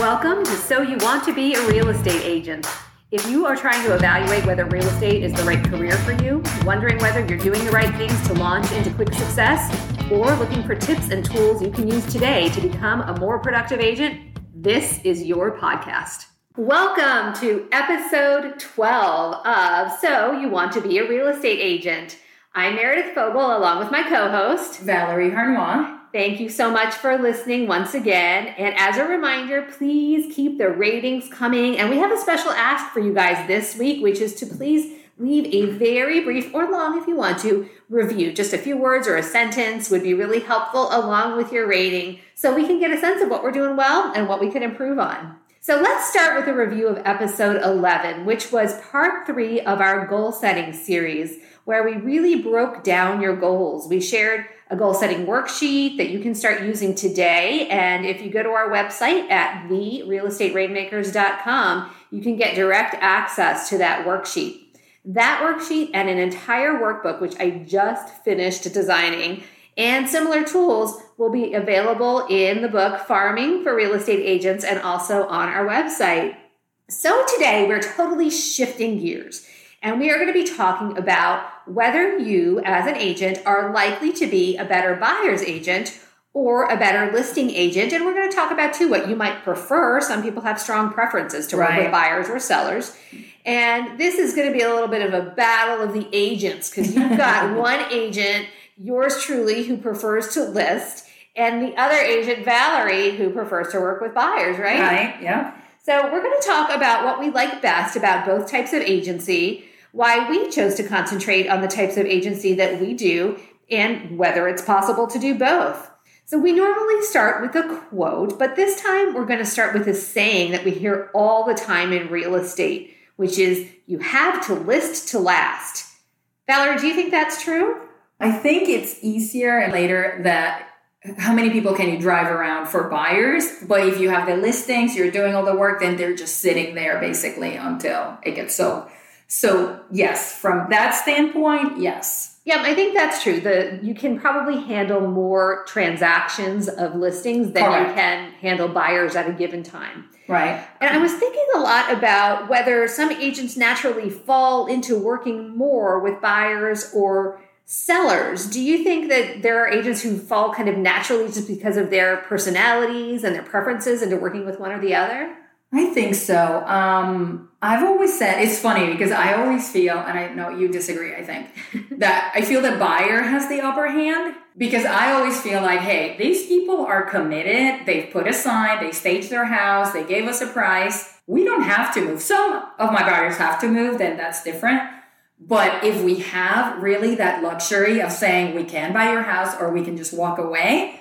Welcome to So You Want to Be a Real Estate Agent. If you are trying to evaluate whether real estate is the right career for you, wondering whether you're doing the right things to launch into quick success, or looking for tips and tools you can use today to become a more productive agent, this is your podcast. Welcome to episode 12 of So You Want to Be a Real Estate Agent. I'm Meredith Fogel along with my co host, Valerie Harnois. Thank you so much for listening once again. And as a reminder, please keep the ratings coming. And we have a special ask for you guys this week, which is to please leave a very brief or long, if you want to, review. Just a few words or a sentence would be really helpful along with your rating so we can get a sense of what we're doing well and what we can improve on. So let's start with a review of episode 11, which was part three of our goal setting series, where we really broke down your goals. We shared a goal setting worksheet that you can start using today. And if you go to our website at therealestaterainmakers.com, you can get direct access to that worksheet. That worksheet and an entire workbook, which I just finished designing, and similar tools will be available in the book Farming for Real Estate Agents and also on our website. So today we're totally shifting gears and we are going to be talking about whether you, as an agent, are likely to be a better buyer's agent or a better listing agent. And we're going to talk about, too, what you might prefer. Some people have strong preferences to work right. with buyers or sellers. And this is going to be a little bit of a battle of the agents because you've got one agent, yours truly, who prefers to list, and the other agent, Valerie, who prefers to work with buyers, right? Right, yeah. So, we're going to talk about what we like best about both types of agency why we chose to concentrate on the types of agency that we do and whether it's possible to do both. So, we normally start with a quote, but this time we're going to start with a saying that we hear all the time in real estate, which is you have to list to last. Valerie, do you think that's true? I think it's easier and later that how many people can you drive around for buyers? But if you have the listings, you're doing all the work, then they're just sitting there basically until it gets sold. So, yes, from that standpoint, yes. Yeah, I think that's true. The you can probably handle more transactions of listings than Correct. you can handle buyers at a given time. Right. And I was thinking a lot about whether some agents naturally fall into working more with buyers or sellers. Do you think that there are agents who fall kind of naturally just because of their personalities and their preferences into working with one or the other? I think so. Um, I've always said it's funny because I always feel, and I know you disagree, I think, that I feel that buyer has the upper hand because I always feel like, hey, these people are committed. They've put a sign, they staged their house, they gave us a price. We don't have to move. Some of my buyers have to move, then that's different. But if we have really that luxury of saying we can buy your house or we can just walk away,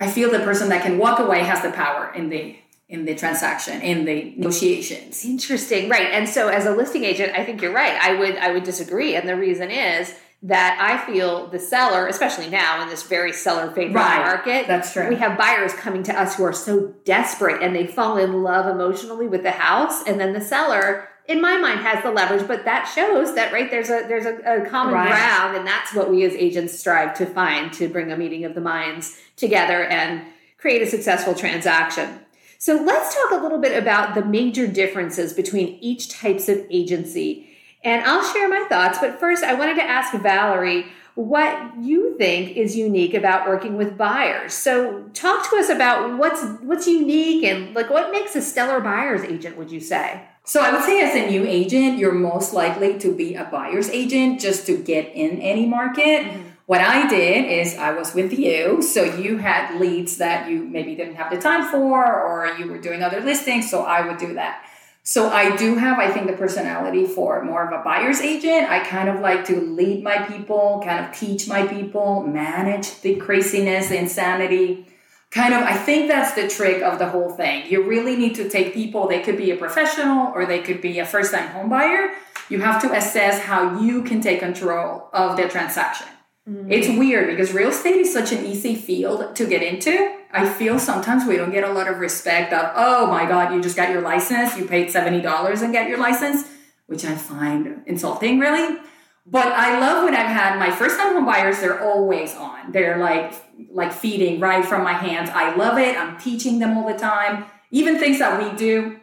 I feel the person that can walk away has the power in the in the transaction in the negotiations. Interesting. Right. And so as a listing agent i think you're right. I would i would disagree. And the reason is that i feel the seller especially now in this very seller favorite right. market that's true. we have buyers coming to us who are so desperate and they fall in love emotionally with the house. And then the seller in my mind has the leverage but that shows that right there's a there's a, a common right. ground. And that's what we as agents strive to find to bring a meeting of the minds together and create a successful transaction so let's talk a little bit about the major differences between each types of agency. And I'll share my thoughts, but first I wanted to ask Valerie what you think is unique about working with buyers. So talk to us about what's what's unique and like what makes a stellar buyer's agent, would you say? So I would say as a new agent, you're most likely to be a buyer's agent just to get in any market. Mm-hmm what I did is I was with you, so you had leads that you maybe didn't have the time for, or you were doing other listings, so I would do that. So I do have, I think, the personality for more of a buyer's agent. I kind of like to lead my people, kind of teach my people, manage the craziness, the insanity. Kind of, I think that's the trick of the whole thing. You really need to take people, they could be a professional or they could be a first time home buyer. You have to assess how you can take control of the transaction. Mm-hmm. It's weird because real estate is such an easy field to get into. I feel sometimes we don't get a lot of respect of, oh my God, you just got your license, you paid $70 and get your license, which I find insulting, really. But I love when I've had my first time home buyers, they're always on. They're like like feeding right from my hands. I love it. I'm teaching them all the time. even things that we do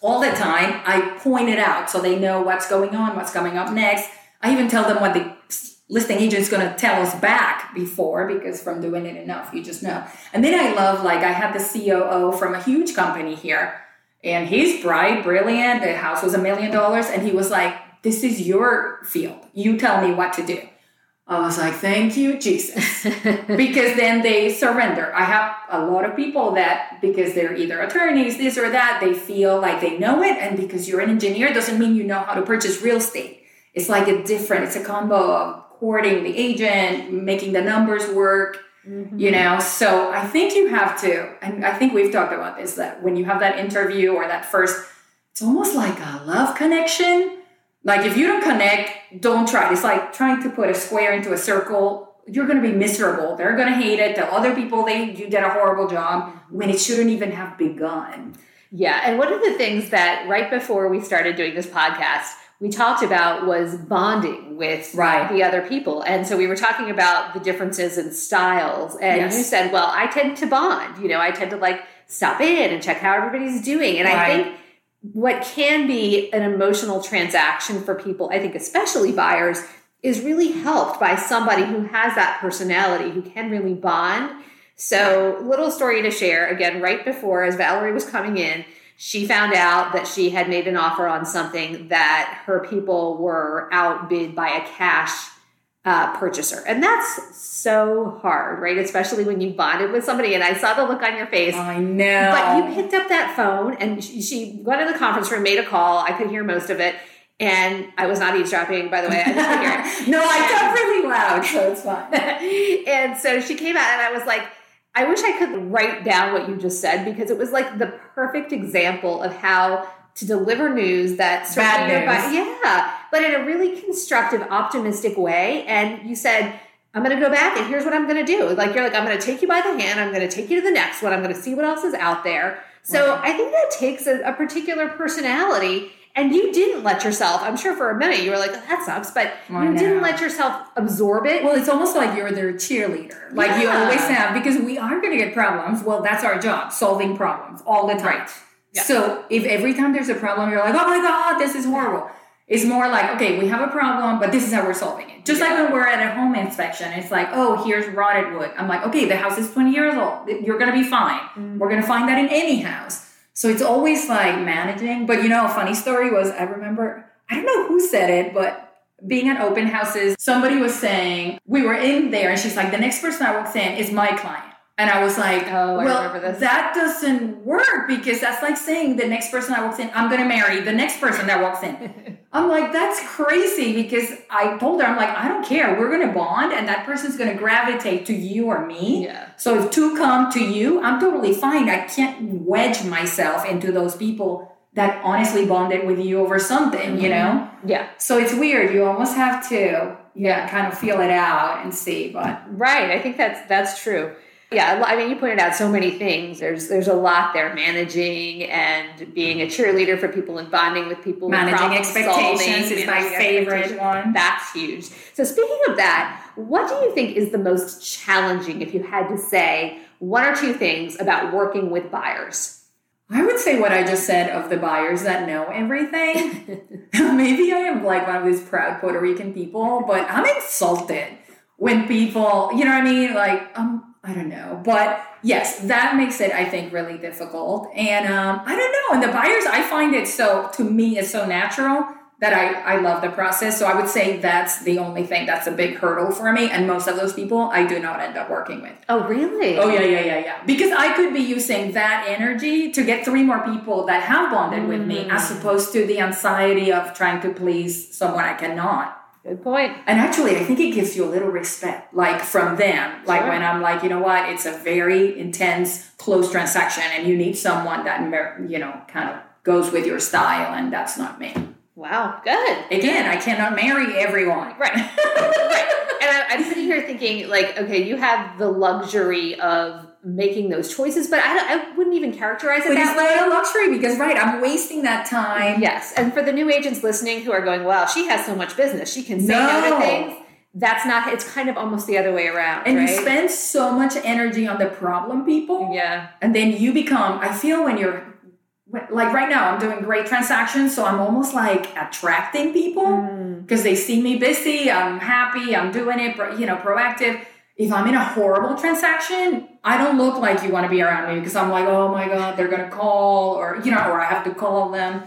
all the time, I point it out so they know what's going on, what's coming up next. I even tell them what the listing agent's going to tell us back before because from doing it enough, you just know. And then I love, like, I had the COO from a huge company here, and he's bright, brilliant. The house was a million dollars, and he was like, This is your field. You tell me what to do. I was like, thank you, Jesus. because then they surrender. I have a lot of people that, because they're either attorneys, this or that, they feel like they know it. And because you're an engineer doesn't mean you know how to purchase real estate. It's like a different, it's a combo of courting the agent, making the numbers work, mm-hmm. you know. So I think you have to, and I think we've talked about this, that when you have that interview or that first, it's almost like a love connection like if you don't connect, don't try. It's like trying to put a square into a circle. You're going to be miserable. They're going to hate it. The other people they you did a horrible job when it shouldn't even have begun. Yeah, and one of the things that right before we started doing this podcast, we talked about was bonding with right. the other people. And so we were talking about the differences in styles. And yes. you said, well, I tend to bond. You know, I tend to like stop in and check how everybody's doing. And right. I think what can be an emotional transaction for people, I think especially buyers, is really helped by somebody who has that personality, who can really bond. So, little story to share again, right before as Valerie was coming in, she found out that she had made an offer on something that her people were outbid by a cash uh, purchaser. And that's so hard, right? Especially when you bonded with somebody. And I saw the look on your face. I know. But you picked up that phone and she, she went in the conference room, made a call. I could hear most of it. And I was not eavesdropping, by the way. I just hear it. no, I talk really loud, so it's fine. and so she came out, and I was like, I wish I could write down what you just said because it was like the perfect example of how to deliver news that bad news. yeah, but in a really constructive, optimistic way. And you said, I'm going to go back and here's what I'm going to do. Like, you're like, I'm going to take you by the hand. I'm going to take you to the next one. I'm going to see what else is out there. So right. I think that takes a, a, particular personality. And you didn't let yourself, I'm sure for a minute you were like, that sucks, but you didn't let yourself absorb it. Well, it's almost like you're their cheerleader. Like yeah. you always have, because we are going to get problems. Well, that's our job, solving problems all the time. Right. Yeah. So if every time there's a problem, you're like, oh my God, this is horrible. It's more like, okay, we have a problem, but this is how we're solving it. Just yeah. like when we're at a home inspection, it's like, oh, here's rotted wood. I'm like, okay, the house is 20 years old. You're going to be fine. Mm-hmm. We're going to find that in any house. So it's always like managing. But you know, a funny story was I remember, I don't know who said it, but being at open houses, somebody was saying, we were in there, and she's like, the next person that walks in is my client. And I was like, oh, well, that doesn't work because that's like saying the next person that walks in, I'm going to marry the next person that walks in. I'm like, that's crazy because I told her, I'm like, I don't care. We're going to bond and that person's going to gravitate to you or me. Yeah. So if two come to you, I'm totally fine. I can't wedge myself into those people that honestly bonded with you over something, you know? Mm-hmm. Yeah. So it's weird. You almost have to, yeah, kind of feel it out and see, but. Right. I think that's, that's true. Yeah, I mean, you pointed out so many things. There's there's a lot there, managing and being a cheerleader for people and bonding with people. Managing expectations solving, is my favorite one. That's huge. So speaking of that, what do you think is the most challenging if you had to say one or two things about working with buyers? I would say what I just said of the buyers that know everything. Maybe I am like one of these proud Puerto Rican people, but I'm insulted when people, you know what I mean? Like, um, I don't know. But yes, that makes it, I think, really difficult. And um, I don't know. And the buyers, I find it so, to me, it's so natural that I, I love the process. So I would say that's the only thing that's a big hurdle for me. And most of those people I do not end up working with. Oh, really? Oh, yeah, yeah, yeah, yeah. Because I could be using that energy to get three more people that have bonded mm. with me as mm. opposed to the anxiety of trying to please someone I cannot. Good point. And actually, I think it gives you a little respect, like from them. Like when I'm like, you know what, it's a very intense, close transaction, and you need someone that, you know, kind of goes with your style, and that's not me. Wow, good. Again, I cannot marry everyone. Right. right. And I, I'm sitting here thinking, like, okay, you have the luxury of making those choices, but I, I wouldn't even characterize it but that it's way. a luxury because, right, I'm wasting that time. Yes, and for the new agents listening who are going, "Wow, she has so much business; she can say no, no to things." that's not it's kind of almost the other way around and right? you spend so much energy on the problem people yeah and then you become i feel when you're like right now i'm doing great transactions so i'm almost like attracting people Mm. because they see me busy i'm happy i'm doing it you know proactive if i'm in a horrible transaction i don't look like you want to be around me because i'm like oh my god they're gonna call or you know or i have to call them.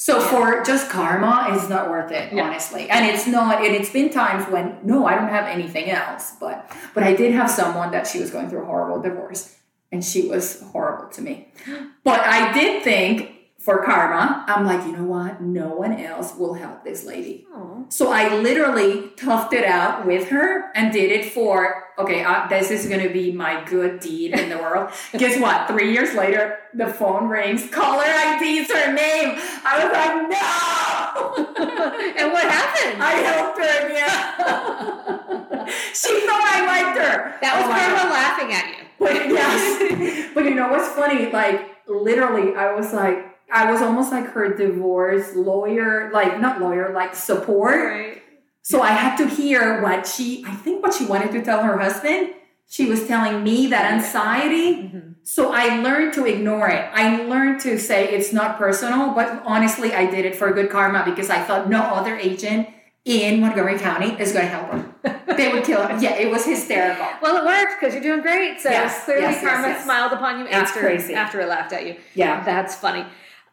So for just karma it's not worth it Yeah. honestly. And it's not and it's been times when no i don't have anything else but but i did have someone that she was going through a horrible divorce and she was horrible to me. But i did think for karma i'm like you know what? No one else will help this lady. Aw. so I literally toughed it out with her and did it for, okay, uh, this is going to be my good deed in the world. Guess what? Three years later, the phone rings, caller ID is her name. I was like, no! and what happened I helped her, yeah. she thought I liked her. that was Oh God. laughing at you But yes, but you know what's funny? Like literally, I was like, I was almost like her divorce lawyer, like not lawyer, like support. right So I had to hear what she, I think what she wanted to tell her husband. She was telling me that anxiety. Mhm. So I learned to ignore it. I learned to say it's not personal, but honestly, I did it for good karma because I thought no other agent in Montgomery County is going to help her. They would kill her. Yeah, it was hysterical. well it worked because you're doing great so Yes, clearly yes, karma yes. smiled upon you after crazy. after it laughed at you Yeah. that's funny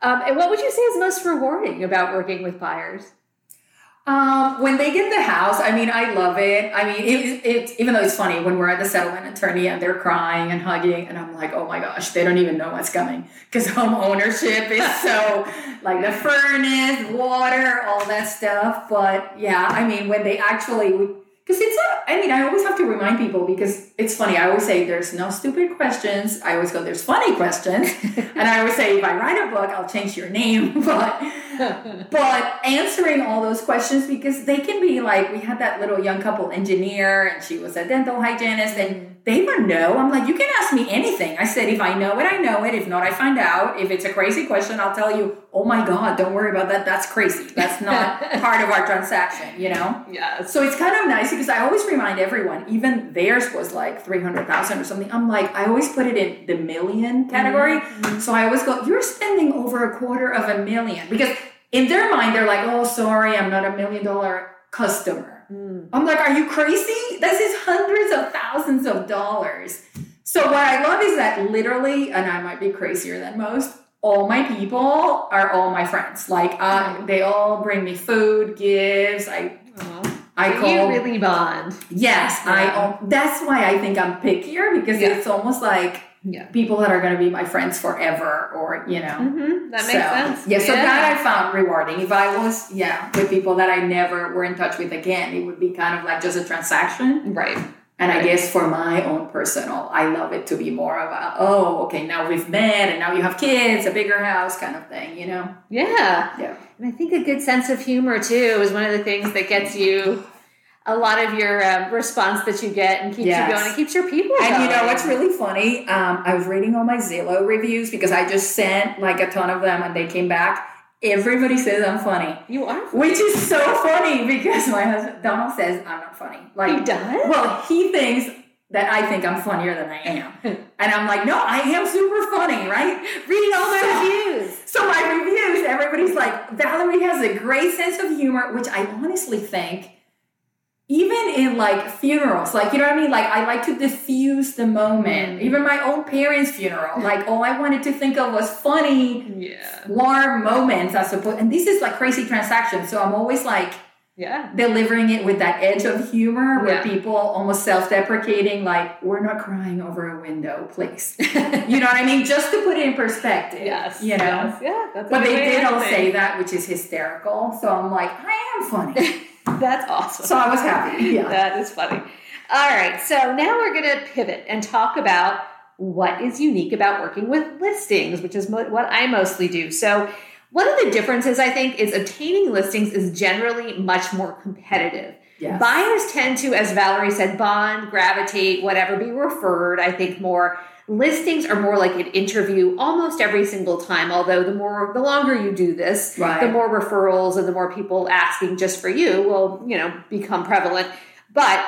um, and what would you say is most rewarding about working with buyers Um, when they get the house, I mean, I love it. I mean, it, it, even though it's funny when we're at the settlement attorney and they're crying and hugging, and I'm like, oh my gosh, they don't even know what's coming because home ownership is so like the furnace, water, all that stuff. But yeah, I mean, when they actually, because it's a, I mean, I always have to remind people because it's funny. I always say there's no stupid questions. I always go, there's funny questions. and I always say, if I write a book, I'll change your name. But but answering all those questions because they can be like we had that little young couple engineer and she was a dental hygienist and they would know. I'm like you can ask me anything. I said if i know it i know it. If not i find out. If it's a crazy question i'll tell you oh my god don't worry about that. That's crazy. That's not part of our transaction you know? Yes. So it's kind of nice because I always remind everyone, even theirs was like 300,000 or something. I'm like, I always put it in the million category. Mm-hmm. So I always go, you're spending over a quarter of a million. Because in their mind, they're like, oh, sorry, I'm not a million dollar customer. Mm. I'm like, are you crazy? This is hundreds of thousands of dollars. So what I love is that literally, and I might be crazier than most, all my people are all my friends. Like uh, they all bring me food, gifts. I. I So call you really bond Yes, I. Yeah. Um, that's why I think I'm pickier because Yeah. it's almost like yeah people that are going to be my friends forever, or you know. mm-hmm. that makes So, sense Yeah, so that I found rewarding. If I was, yeah, with people that I never were in touch with again, it would be kind of like just a transaction. right And I guess for my own personal, I love it to be more of a, oh, okay, now we've met and now you have kids, a bigger house kind of thing, you know? yeah Yeah. And I think a good sense of humor too is one of the things that gets you a lot of your um, response that you get and keeps Yes. you going and keeps your people And you know what's really funny? Um, I was reading all my Zillow reviews because I just sent like a ton of them and they came back. Everybody says I'm funny, you are which is so funny because my husband Donald says I'm not funny. Like, he does well, he thinks that I think I'm funnier than I am, and I'm like, no, I am super funny, right? reading all my So- reviews So my reviews, everybody's like, Valerie has a great sense of humor, which I honestly think, even in like funerals, like you know what I mean? Like I like to diffuse the moment. Mm. Even my own parents' funeral, like all I wanted to think of was funny, yeah warm moments, I suppose. And this is like crazy transactions, so I'm always like yeah delivering it with that edge of humor, where Yeah. people almost self-deprecating, like we're not crying over a window, please. you know what I mean? Just to put it in perspective. yes You know. yes. yeah that's But they did all say that, which is hysterical. So I'm like, I am funny. that's awesome so I was happy. Yeah. That is funny. All right, so now we're going to pivot and talk about what is unique about working with listings, which is mo- what I mostly do. So, one of the differences I think is obtaining listings is generally much more competitive. Yes. Buyers tend to, as Valerie said, bond, gravitate, whatever, be referred, I think more. Listings are more like an interview almost every single time, although the more the longer you do this, Right. the more referrals and the more people asking just for you will, you know, become prevalent. But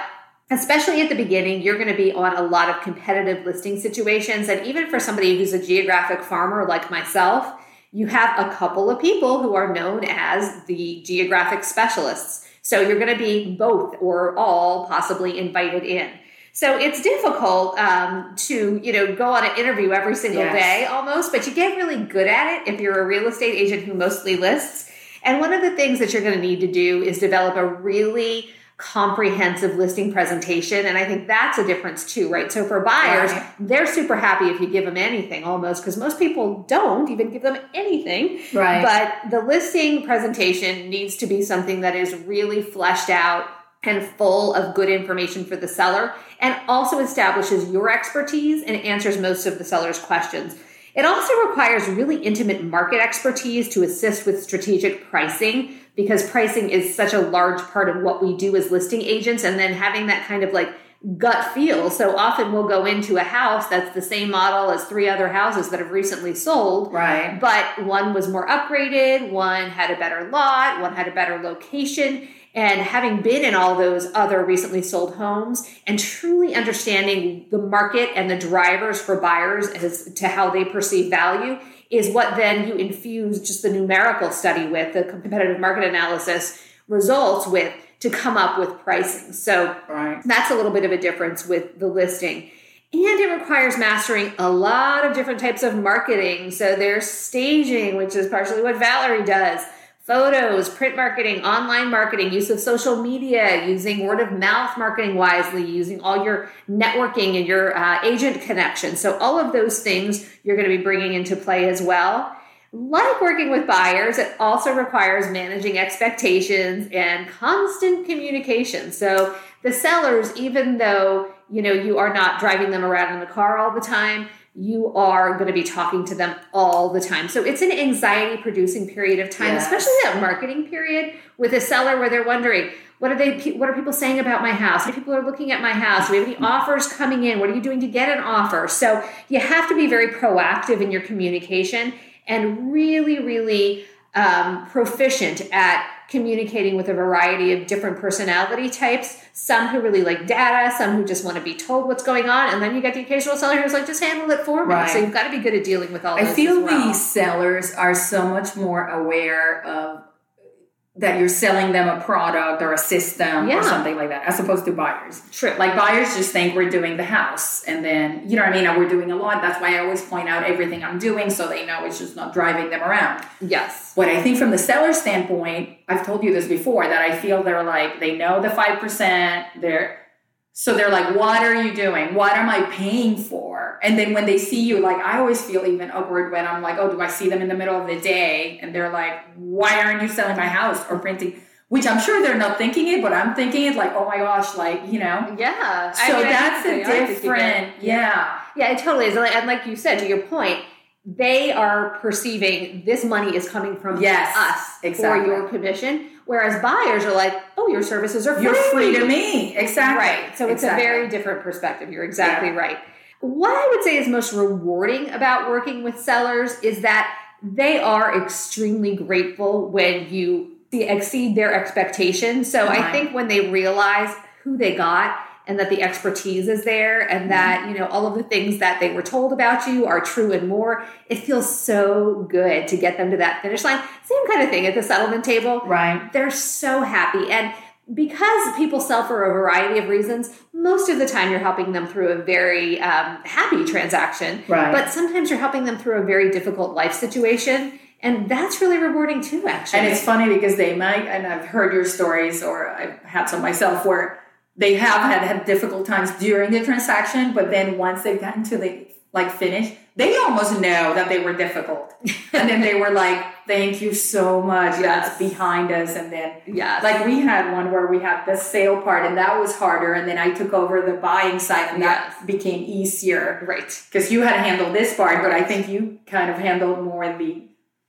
especially at the beginning, you're going to be on a lot of competitive listing situations. And even for somebody who's a geographic farmer like myself, you have a couple of people who are known as the geographic specialists. So you're going to be both or all possibly invited in. So it's difficult um, to you know go on an interview every single Yes. day almost, but you get really good at it if you're a real estate agent who mostly lists. And one of the things that you're going to need to do is develop a really comprehensive listing presentation. And I think that's a difference too, right? So for buyers, Right. they're super happy if you give them anything almost because most people don't even give them anything. Right. But the listing presentation needs to be something that is really fleshed out and full of good information for the seller and also establishes your expertise and answers most of the seller's questions. It also requires really intimate market expertise to assist with strategic pricing because pricing is such a large part of what we do as listing agents and then having that kind of like gut feel. So often we'll go into a house that's the same model as three other houses that have recently sold right. but one was more upgraded, one had a better lot, one had a better location. And having been in all those other recently sold homes and truly understanding the market and the drivers for buyers as to how they perceive value is what then you infuse just the numerical study with, the competitive market analysis results with to come up with pricing. So Right. that's a little bit of a difference with the listing. And it requires mastering a lot of different types of marketing. So there's staging, which is partially what Valerie does, photos, print marketing, online marketing, use of social media, using word of mouth marketing wisely, using all your networking and your uh, agent connections. So all of those things you're going to be bringing into play as well. Like working with buyers, it also requires managing expectations and constant communication. So the sellers, even though you know you are not driving them around in the car all the time, you are going to be talking to them all the time. So it's an anxiety producing period of time, Yes. especially that marketing period with a seller where they're wondering, what are they what are people saying about my house? People are looking at my house? Do we have any offers coming in? What are you doing to get an offer? So you have to be very proactive in your communication and really, really um, proficient at communicating with a variety of different personality types. Some who really like data, some who just want to be told what's going on, and then you get the occasional seller who's like, just handle it for me. Right. So you've got to be good at dealing with all I those feel well. these sellers are so much more aware of that you're selling them a product or a system Yeah. or something like that, as opposed to buyers. True. Like buyers just think we're doing the house, and then you know what I mean. We're doing a lot. That's why I always point out everything I'm doing, so they know it's just not driving them around. yes. What I think from the seller standpoint, I've told you this before that I feel they're like they know the five percent. They're so they're like, what are you doing? What am I paying for? And then when they see you, like I always feel even awkward when I'm like, oh, do I see them in the middle of the day? And they're like, why aren't you selling my house or printing? Which I'm sure they're not thinking it, but I'm thinking it like, oh my gosh, like you know. Yeah. I So mean, that's a they are thinking it. different, yeah. Yeah, it totally is. And like- And like you said, to your point, they are perceiving this money is coming from Yes, us exactly. for your commission. Whereas buyers are like, oh, your services are free. You're free to me, exactly. Right. So it's Exactly. a very different perspective. You're exactly Yeah. right. What I would say is most rewarding about working with sellers is that they are extremely grateful when you exceed their expectations. So I uh-huh. think when they realize who they got and that the expertise is there Mm-hmm. and that, you know, all of the things that they were told about you are true and more, it feels so good to get them to that finish line. Same kind of thing at the settlement table right. they're so happy and because people sell for a variety of reasons most of the time you're helping them through a very um, happy transaction Right. but sometimes you're helping them through a very difficult life situation and that's really rewarding too actually And it's funny because they might, and I've heard your stories, or I've had some myself, where they have had, had difficult times during the transaction, but then once they've gotten to the like finish, they almost know that they were difficult, and then they were like, "Thank you so much, that's behind us." And then, yes. like we had one where we had the sale part, and that was harder, and then I took over the buying side, and that became easier. Right. Because you had handled this part, but I think you kind of handled more the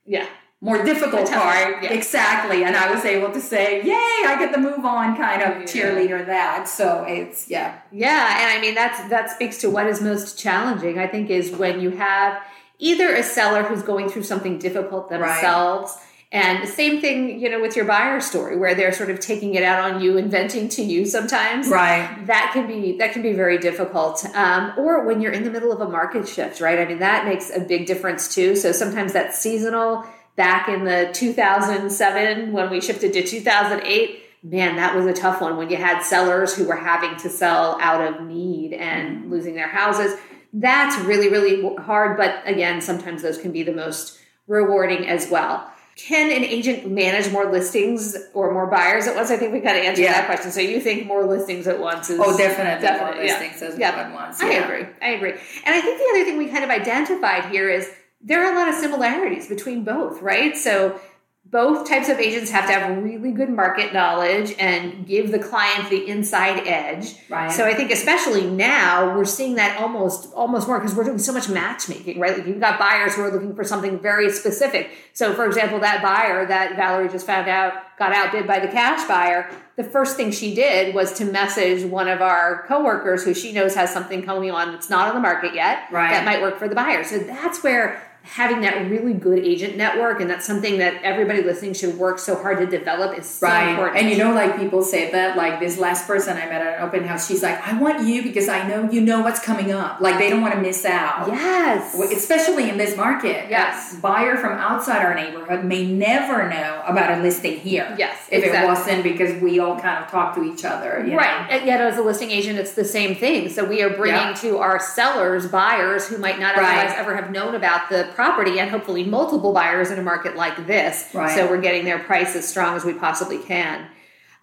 yeah more difficult part. yeah. Exactly. And I was able to say, Yay, I get the move on kind of Yeah. cheerleader that. So it's yeah. Yeah, and I mean that's that speaks to what is most challenging. I think is when you have either a seller who's going through something difficult Right. themselves And the same thing, you know, with your buyer story, where they're sort of taking it out on you, inventing to you sometimes. Right. That can be that can be very difficult. Um, or when you're in the middle of a market shift, right? I mean, that makes a big difference too. So sometimes that's seasonal. Back in the 2007, when we shifted to 2008, man, that was a tough one. When you had sellers who were having to sell out of need and losing their houses, that's really really hard. But again, sometimes those can be the most rewarding as well can an agent manage more listings or more buyers at once? I think we kind of answered Yeah. that question. So you think more listings at once is Oh, definitely. Definitely, More yeah. listings as Yeah. one once. I agree. I agree. And I think the other thing we kind of identified here is there are a lot of similarities between both, right? So both types of agents have to have really good market knowledge and give the client the inside edge. Right. So I think especially now we're seeing that almost almost more because we're doing so much matchmaking, right? Like you've got buyers who are looking for something very specific. So for example, that buyer that Valerie just found out got outbid by the cash buyer, the first thing she did was to message one of our coworkers who she knows has something coming on that's not on the market yet Right. that might work for the buyer. So that's where having that really good agent network and that's something that everybody listening should work so hard to develop is so Right. important. And you know, like people say that, like this last person I met at an open house, she's like, I want you because I know you know what's coming up. Like they don't want to miss out. yes. Especially in this market. Yes. A buyer from outside our neighborhood may never know about a listing here. Yes, If exactly. it wasn't because we all kind of talk to each other. you know? Right. And yet, as a listing agent, it's the same thing. So we are bringing Yeah. to our sellers buyers who might not Right. otherwise ever have known about the property, and hopefully multiple buyers in a market like this. Right. So we're getting their price as strong as we possibly can.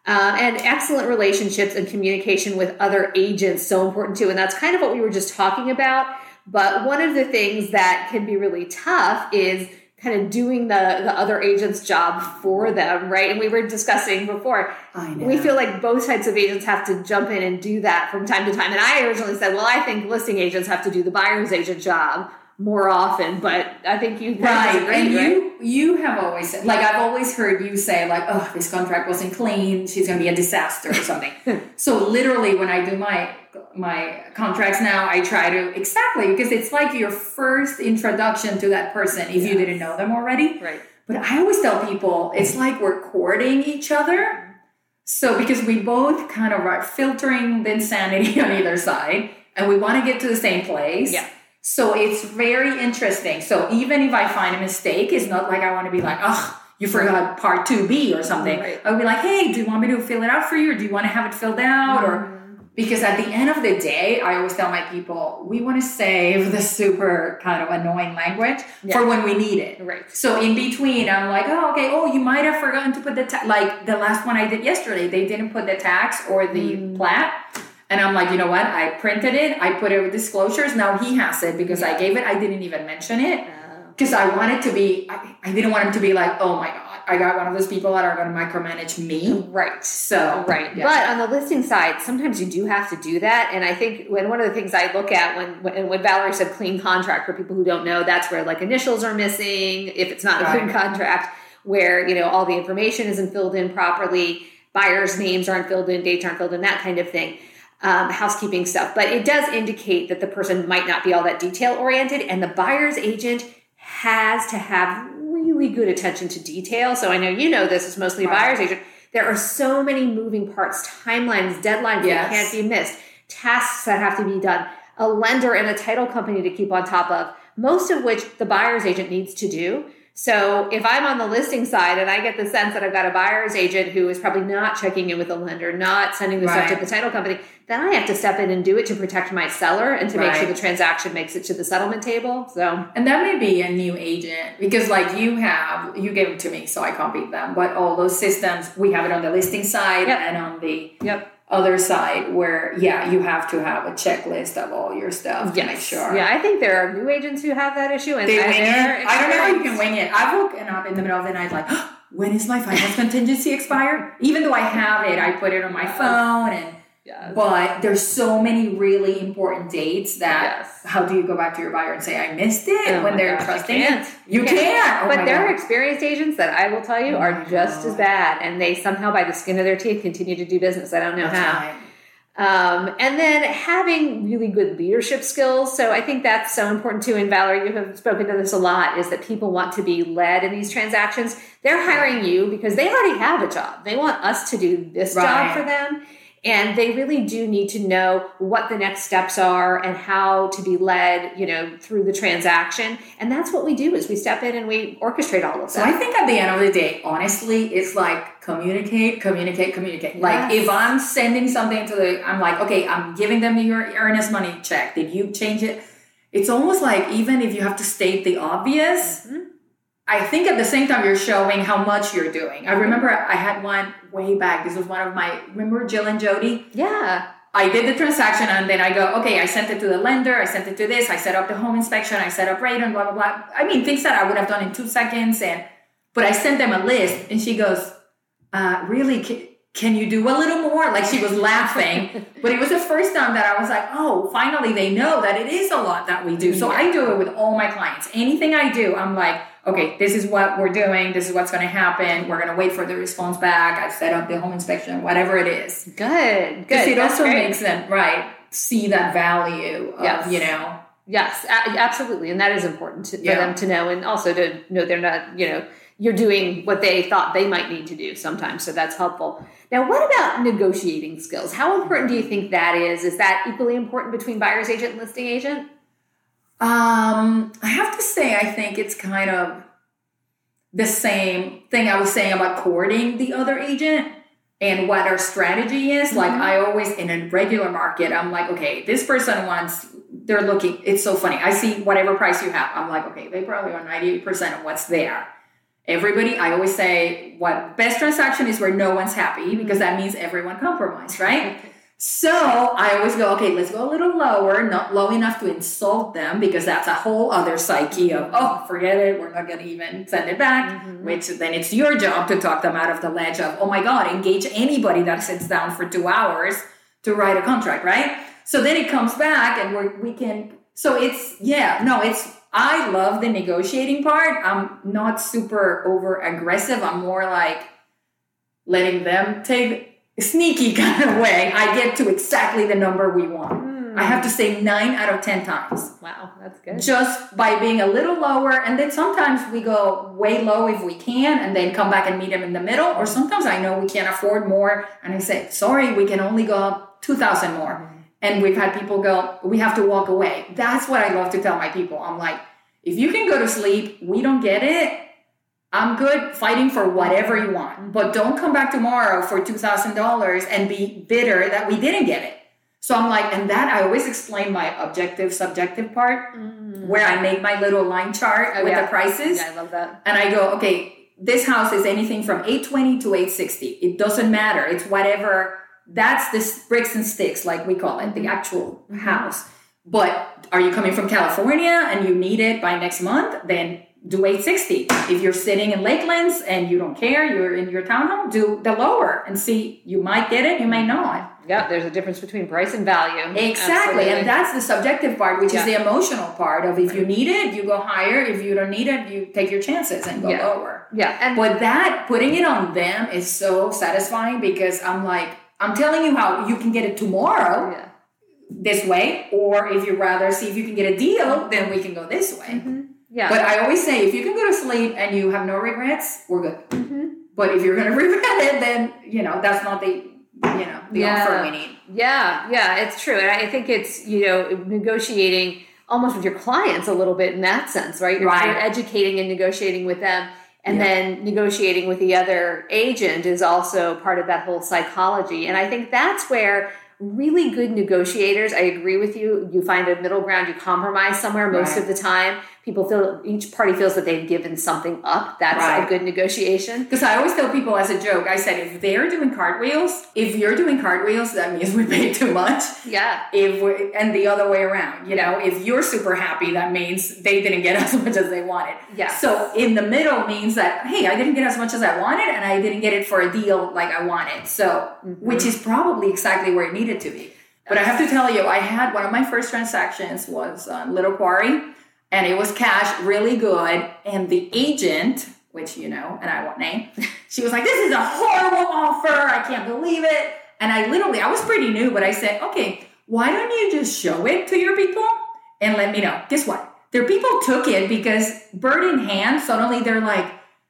Um, and excellent relationships and communication with other agents so important too and that's kind of what we were just talking about but one of the things that can be really tough is kind of doing the the other agent's job for them right and we were discussing before I know. we feel like both types of agents have to jump in and do that from time to time. And I originally said, well, I think listing agents have to do the buyer's agent job more often, but I think you Right, and right? you you have always said, like I've always heard you say like, oh, this contract wasn't clean. She's gonna be a disaster or something. so literally, when I do my my contracts now, I try to exactly because it's like your first introduction to that person if you didn't know them already. Right. But I always tell people it's like we're courting each other. So because we both kind of are filtering the insanity on either side, and we want to get to the same place. Yeah. So it's very interesting. So even if I find a mistake, it's not like I want to be like, oh, you forgot part 2B or something. Right. I'll be like, hey, do you want me to fill it out for you or do you want to have it filled out? Or because at the end of the day, I always tell my people, we want to save the super kind of annoying language Yeah. for when we need it. Right. So in between, I'm like, oh, okay. Oh, you might have forgotten to put the ta-. like the last one I did yesterday. They didn't put the tax or the Mm. plat, and I'm like, you know what? I printed it. I put it with disclosures. Now he has it because I gave it. I didn't even mention it oh. because I wanted to be. I, I didn't want him to be like, oh my god, I got one of those people that are going to micromanage me. right. So Right. yeah. But on the listing side, sometimes you do have to do that. And I think when one of the things I look at when when, when Valerie said clean contract for people who don't know, that's where like initials are missing, if it's not a clean contract, where you know all the information isn't filled in properly, buyers' names aren't filled in, dates aren't filled in, that kind of thing. Um, housekeeping stuff, but it does indicate that the person might not be all that detail oriented, and the buyer's agent has to have really good attention to detail. So I know you know this is mostly a buyer's agent. There are so many moving parts, timelines, deadlines Yes. that can't be missed, tasks that have to be done, a lender and a title company to keep on top of, most of which the buyer's agent needs to do. So if I'm on the listing side and I get the sense that I've got a buyer's agent who is probably not checking in with the lender, not sending the stuff to the title company, then I have to step in and do it to protect my seller and to make sure the transaction makes it to the settlement table. So And that may be a new agent because, like, you have, you gave them to me, so I copied them. But all those systems, we have it on the listing side Yep. and on the yep. Other side where, yeah, you have to have a checklist of all your stuff to make sure. Yeah, I think there are new agents who have that issue, and They wing it. I don't know how you can wing it. I've woken up in the middle of the night like, when is my finance contingency expire? Even though I have it, I put it on my phone and Yes. but there's so many really important dates that Yes. how do you go back to your buyer and say I missed it Oh when they're gosh, you trusting can't. it? You can't. Oh but there are experienced agents that I will tell you Oh are just God. as bad, and they somehow, by the skin of their teeth, continue to do business. I don't know That's how. right. Um, and then having really good leadership skills. So I think that's so important too. And Valerie, you have spoken to this a lot is that people want to be led in these transactions. They're hiring you because they already have a job. They want us to do this Right. job for them. And they really do need to know what the next steps are and how to be led, you know, through the transaction. And that's what we do is we step in and we orchestrate all of that So. I think at the end of the day, honestly, it's like communicate, communicate, communicate. Like Yes. if I'm sending something to the, I'm like, okay, I'm giving them your earnest money check. Did you change it? It's almost like even if you have to state the obvious, Mhm. I think at the same time you're showing how much you're doing. I remember I had one way back. This was one of my, remember Jill and Jody? yeah. I did the transaction and then I go, okay, I sent it to the lender, I sent it to this, I set up the home inspection, I set up rate and blah blah blah. I mean things that I would have done in two seconds and but I sent them a list and she goes, uh, really can, can you do a little more? Like she was laughing. but it was the first time that I was like, oh, finally they know that it is a lot that we do. So I do it with all my clients. Anything I do, I'm like, okay, this is what we're doing, this is what's gonna happen, we're gonna wait for the response back, I've set up the home inspection, whatever it is. Good. Because Good. it That's also great. makes them right see that value of Yes. you know Yes, absolutely, and that is important to, for Yeah. them to know, and also to know they're not, you know, you're doing what they thought they might need to do sometimes. So that's helpful. Now, what about negotiating skills? How important do you think that is? Is that equally important between buyer's agent and listing agent? Um i have to say i think it's kind of the same thing i was saying about courting the other agent and what our strategy is. Like Mhm. i always in a regular market i'm like okay this person wants they're looking it's so funny. I see whatever price you have i'm like okay they probably are 98% of what's there. Everybody i always say what best transaction is where no one's happy because that means everyone compromised right So I always go, okay, let's go a little lower, not low enough to insult them, because that's a whole other psyche of, oh, forget it, we're not going to even send it back. Mhm. Which then it's your job to talk them out of the ledge of, oh my God, engage anybody that sits down for two hours to write a contract, right? So then it comes back and we're, we can, so it's, yeah, no, it's, I love the negotiating part. I'm not super over aggressive. I'm more like letting them take sneaky kind of way. I get to exactly the number we want. Hmm. I have to say nine out of 10 times Wow, that's good. just by being a little lower. And then sometimes we go way low if we can and then come back and meet them in the middle. Or sometimes I know we can't afford more and I say, sorry, we can only go up 2,000 more. And we've had people go, we have to walk away. That's what I love to tell my people. I'm like, if you can go to sleep, we don't get it. I'm good fighting for whatever you want, but don't come back tomorrow for $2,000 and be bitter that we didn't get it. So I'm like, and that I always explain my objective, subjective part Mm. where I make my little line chart Oh, with yeah. the prices. Yeah, I love that. And I go, okay, this house is anything from 820 to 860. It doesn't matter. It's whatever. That's the bricks and sticks, like we call it, the actual Mhm. house. But are you coming from California and you need it by next month? Then do 860. If you're sitting in Lakelands and you don't care, you're in your townhome, do the lower and see. You might get it, you may not. Yeah, there's a difference between price and value. Exactly. Absolutely. And that's the subjective part, which Yeah. is the emotional part of if you need it, you go higher. If you don't need it, you take your chances and go Yeah. lower. yeah, and But that putting it on them is so satisfying because I'm like, I'm telling you how you can get it tomorrow yeah. this way, or if you rather see if you can get a deal, then we can go this way. Mhm. Yeah. But I always say if you can go to sleep and you have no regrets, we're good. Mhm. But if you're gonna regret it, then you know that's not the you know the Yeah. offer we need. Yeah, yeah, it's true. And I think it's, you know, negotiating almost with your clients a little bit in that sense, right? You're, Right. educating and negotiating with them. And Yeah. then negotiating with the other agent is also part of that whole psychology. And I think that's where really good negotiators, I agree with you, you find a middle ground, you compromise somewhere most Right. of the time. People feel, each party feels that they've given something up. That's a good negotiation. Because I always tell people as a joke, I said, if they're doing cartwheels, if you're doing cartwheels, that means we paid too much. Yeah. If we, and the other way around, you know, if you're super happy, that means they didn't get as much as they wanted. Yeah. So in the middle means that hey, I didn't get as much as I wanted, and I didn't get it for a deal like I wanted. So, Mhm. which is probably exactly where it needed to be. But I have to tell you, I had one of my first transactions was on Little Quarry, and it was cash, really good. And the agent, which you know, and I won't name, she was like, "This is a horrible offer. I can't believe it." And I literally, I was pretty new, but I said, okay, why don't you just show it to your people and let me know? Guess what? Their people took it because bird in hand, suddenly they're like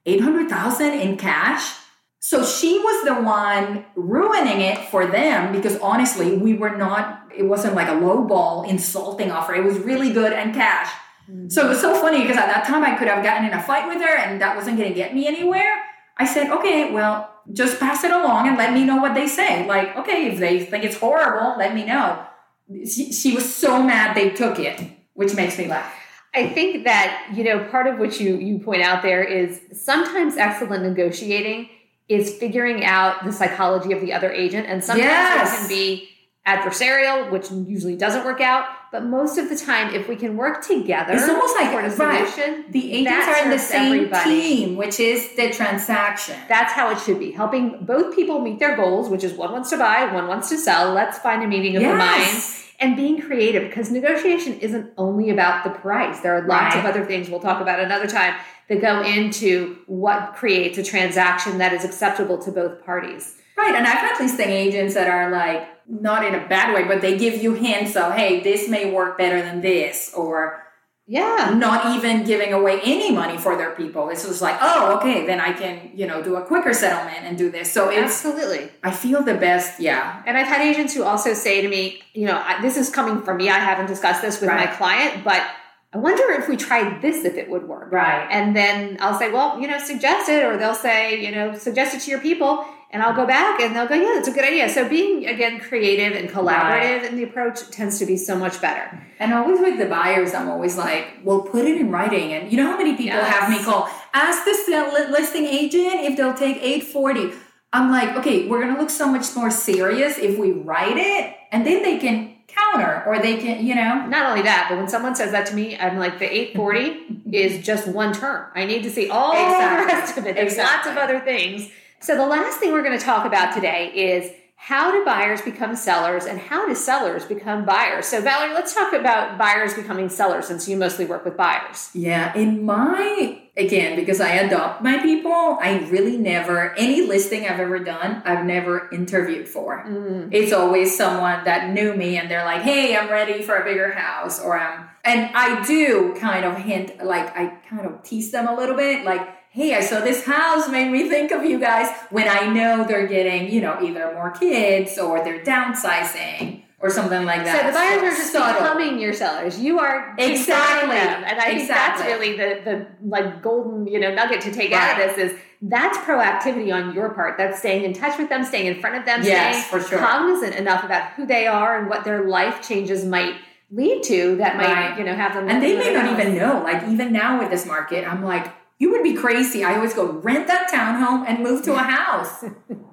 800,000 in cash. So she was the one ruining it for them because honestly, we were not, it wasn't like a low ball insulting offer. It was really good and cash. Mm-hmm. So it was so funny because at that time I could have gotten in a fight with her and that wasn't going to get me anywhere. I said, okay, well, just pass it along and let me know what they say. Like, okay, if they think it's horrible, let me know. She, she was so mad they took it, which makes me laugh. I think that, you know, part of what you, you point out there is sometimes excellent negotiating is figuring out the psychology of the other agent. And sometimes yes. it can be adversarial, which usually doesn't work out. But most of the time, if we can work together, it's almost like a solution. Right. The agents are in the same everybody. team, which is the transaction. That's how it should be. Helping both people meet their goals, which is one wants to buy, one wants to sell. Let's find a meeting of yes. the minds. And being creative because negotiation isn't only about the price. There are lots right. of other things we'll talk about another time that go into what creates a transaction that is acceptable to both parties. Right. And I've had listing agents that are like, not in a bad way, but they give you hints of, hey, this may work better than this, or yeah, not even giving away any money for their people. It's just like, oh, okay, then I can, you know, do a quicker settlement and do this. So it's absolutely. I feel the best, yeah. And I've had agents who also say to me, you know, this is coming from me. I haven't discussed this with right. my client, but I wonder if we tried this, if it would work. Right. And then I'll say, well, you know, suggest it, or they'll say, you know, suggest it to your people and I'll go back and they'll go, yeah, that's a good idea. So being again creative and collaborative right. in the approach tends to be so much better. And always with the buyers, I'm always like, well, put it in writing. And you know how many people yes. have me call, ask the listing agent if they'll take 840. I'm like, okay, we're gonna look so much more serious if we write it, and then they can counter or they can, you know. Not only that, but when someone says that to me, I'm like, the 840 is just one term. I need to see all exactly. the rest of it. There's exactly. lots of other things so, the last thing we're going to talk about today is how do buyers become sellers and how do sellers become buyers? So, Valerie, let's talk about buyers becoming sellers since you mostly work with buyers. Yeah, in my, again, because I adopt my people, I really never, any listing I've ever done, I've never interviewed for. Mm. It's always someone that knew me and they're like, hey, I'm ready for a bigger house or I'm, and I do kind of hint, like, I kind of tease them a little bit, like, hey, I saw this house, made me think of you guys when I know they're getting, you know, either more kids or they're downsizing or something like that. So the buyers so are just subtle. becoming your sellers. You are exactly, them. and I think that's really the the like golden you know nugget to take right. out of this is that's proactivity on your part. That's staying in touch with them, staying in front of them, yes, staying for sure. cognizant enough about who they are and what their life changes might lead to that might right. you know have them and they may not even know like even now with this market i'm like you would be crazy. I always go rent that townhome and move to a house.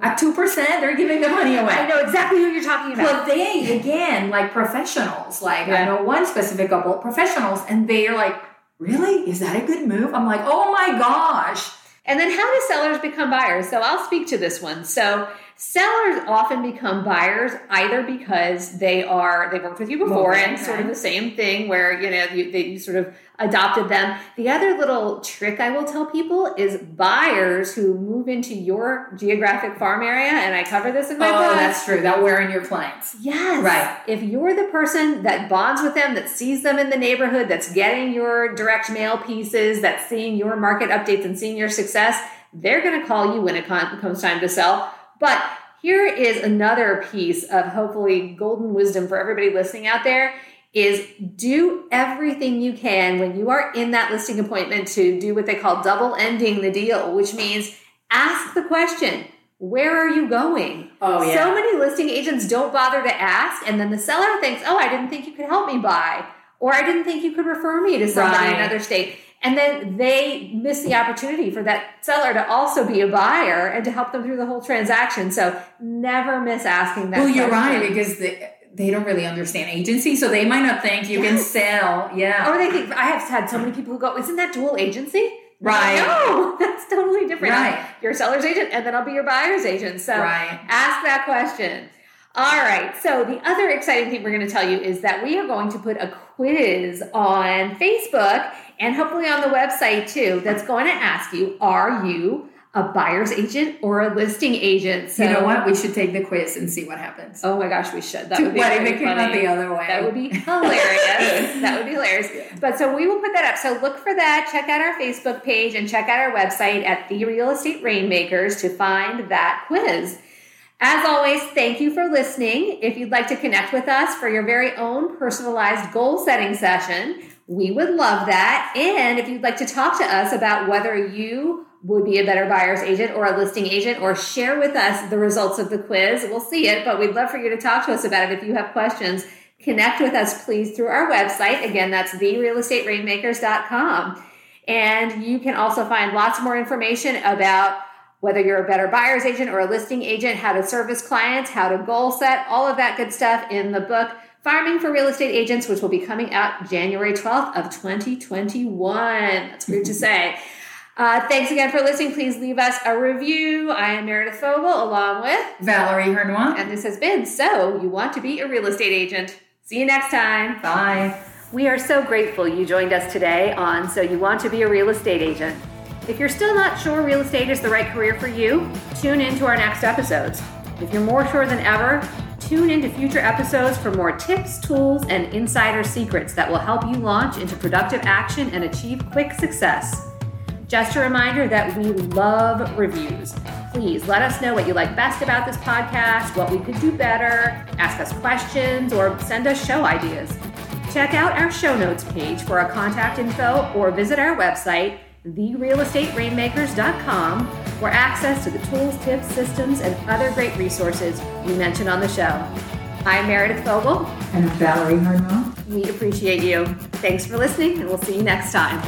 At 2%, they're giving the money away. I know exactly what you're talking about. But they, again, like professionals, like yeah. I know one specific couple, professionals, and they're like, really? Is that a good move? I'm like, oh my gosh. And then how do sellers become buyers? So I'll speak to this one. So sellers often become buyers either because they are they've worked with you before and sort of the same thing where you know you, they, you sort of adopted them. The other little trick I will tell people is buyers who move into your geographic farm area, and I cover this in my oh, book. that's true. That we're in your clients. Yes. Right. If you're the person that bonds with them, that sees them in the neighborhood, that's getting your direct mail pieces, that's seeing your market updates and seeing your success, they're going to call you when it comes time to sell. But here is another piece of hopefully golden wisdom for everybody listening out there is do everything you can when you are in that listing appointment to do what they call double ending the deal, which means ask the question, where are you going? Oh, yeah. So many listing agents don't bother to ask, and then the seller thinks, oh, I didn't think you could help me buy, or I didn't think you could refer me to somebody right. in another state. And then they miss the opportunity for that seller to also be a buyer and to help them through the whole transaction. So never miss asking that. Well, you're right because the they don't really understand agency, so they might not think you yes. can sell. Yeah. Or they think I have had so many people who go, "Isn't that dual agency?" Right. No, that's totally different. Right. You're a seller's agent, and then I'll be your buyer's agent. So right. ask that question. All right. So the other exciting thing we're going to tell you is that we are going to put a quiz on Facebook and hopefully on the website too. That's going to ask you: Are you a buyer's agent or a listing agent. So, you know what? We should take the quiz and see what happens. Oh my gosh, we should. That would be what if it came out the other way? That would be hilarious. that would be hilarious. Yeah. But so we will put that up. So look for that. Check out our Facebook page and check out our website at the Real Estate Rainmakers to find that quiz. As always, thank you for listening. If you'd like to connect with us for your very own personalized goal setting session, we would love that. And if you'd like to talk to us about whether you would be a better buyer's agent or a listing agent or share with us the results of the quiz. We'll see it, but we'd love for you to talk to us about it if you have questions. Connect with us, please, through our website. Again, that's therealestaterainmakers.com. And you can also find lots more information about whether you're a better buyer's agent or a listing agent, how to service clients, how to goal set, all of that good stuff in the book Farming for Real Estate Agents, which will be coming out January 12th of 2021. That's weird to say. Uh, thanks again for listening. Please leave us a review. I am Meredith Fogel along with Valerie Hernois. And this has been So You Want to Be a Real Estate Agent. See you next time. Bye. We are so grateful you joined us today on So You Want to Be a Real Estate Agent. If you're still not sure real estate is the right career for you, tune in to our next episodes. If you're more sure than ever, tune into future episodes for more tips, tools, and insider secrets that will help you launch into productive action and achieve quick success. Just a reminder that we love reviews. Please let us know what you like best about this podcast, what we could do better, ask us questions, or send us show ideas. Check out our show notes page for our contact info or visit our website, therealestaterainmakers.com, for access to the tools, tips, systems, and other great resources we mentioned on the show. I'm Meredith Fogel. And I'm Valerie Hernois. We appreciate you. Thanks for listening, and we'll see you next time.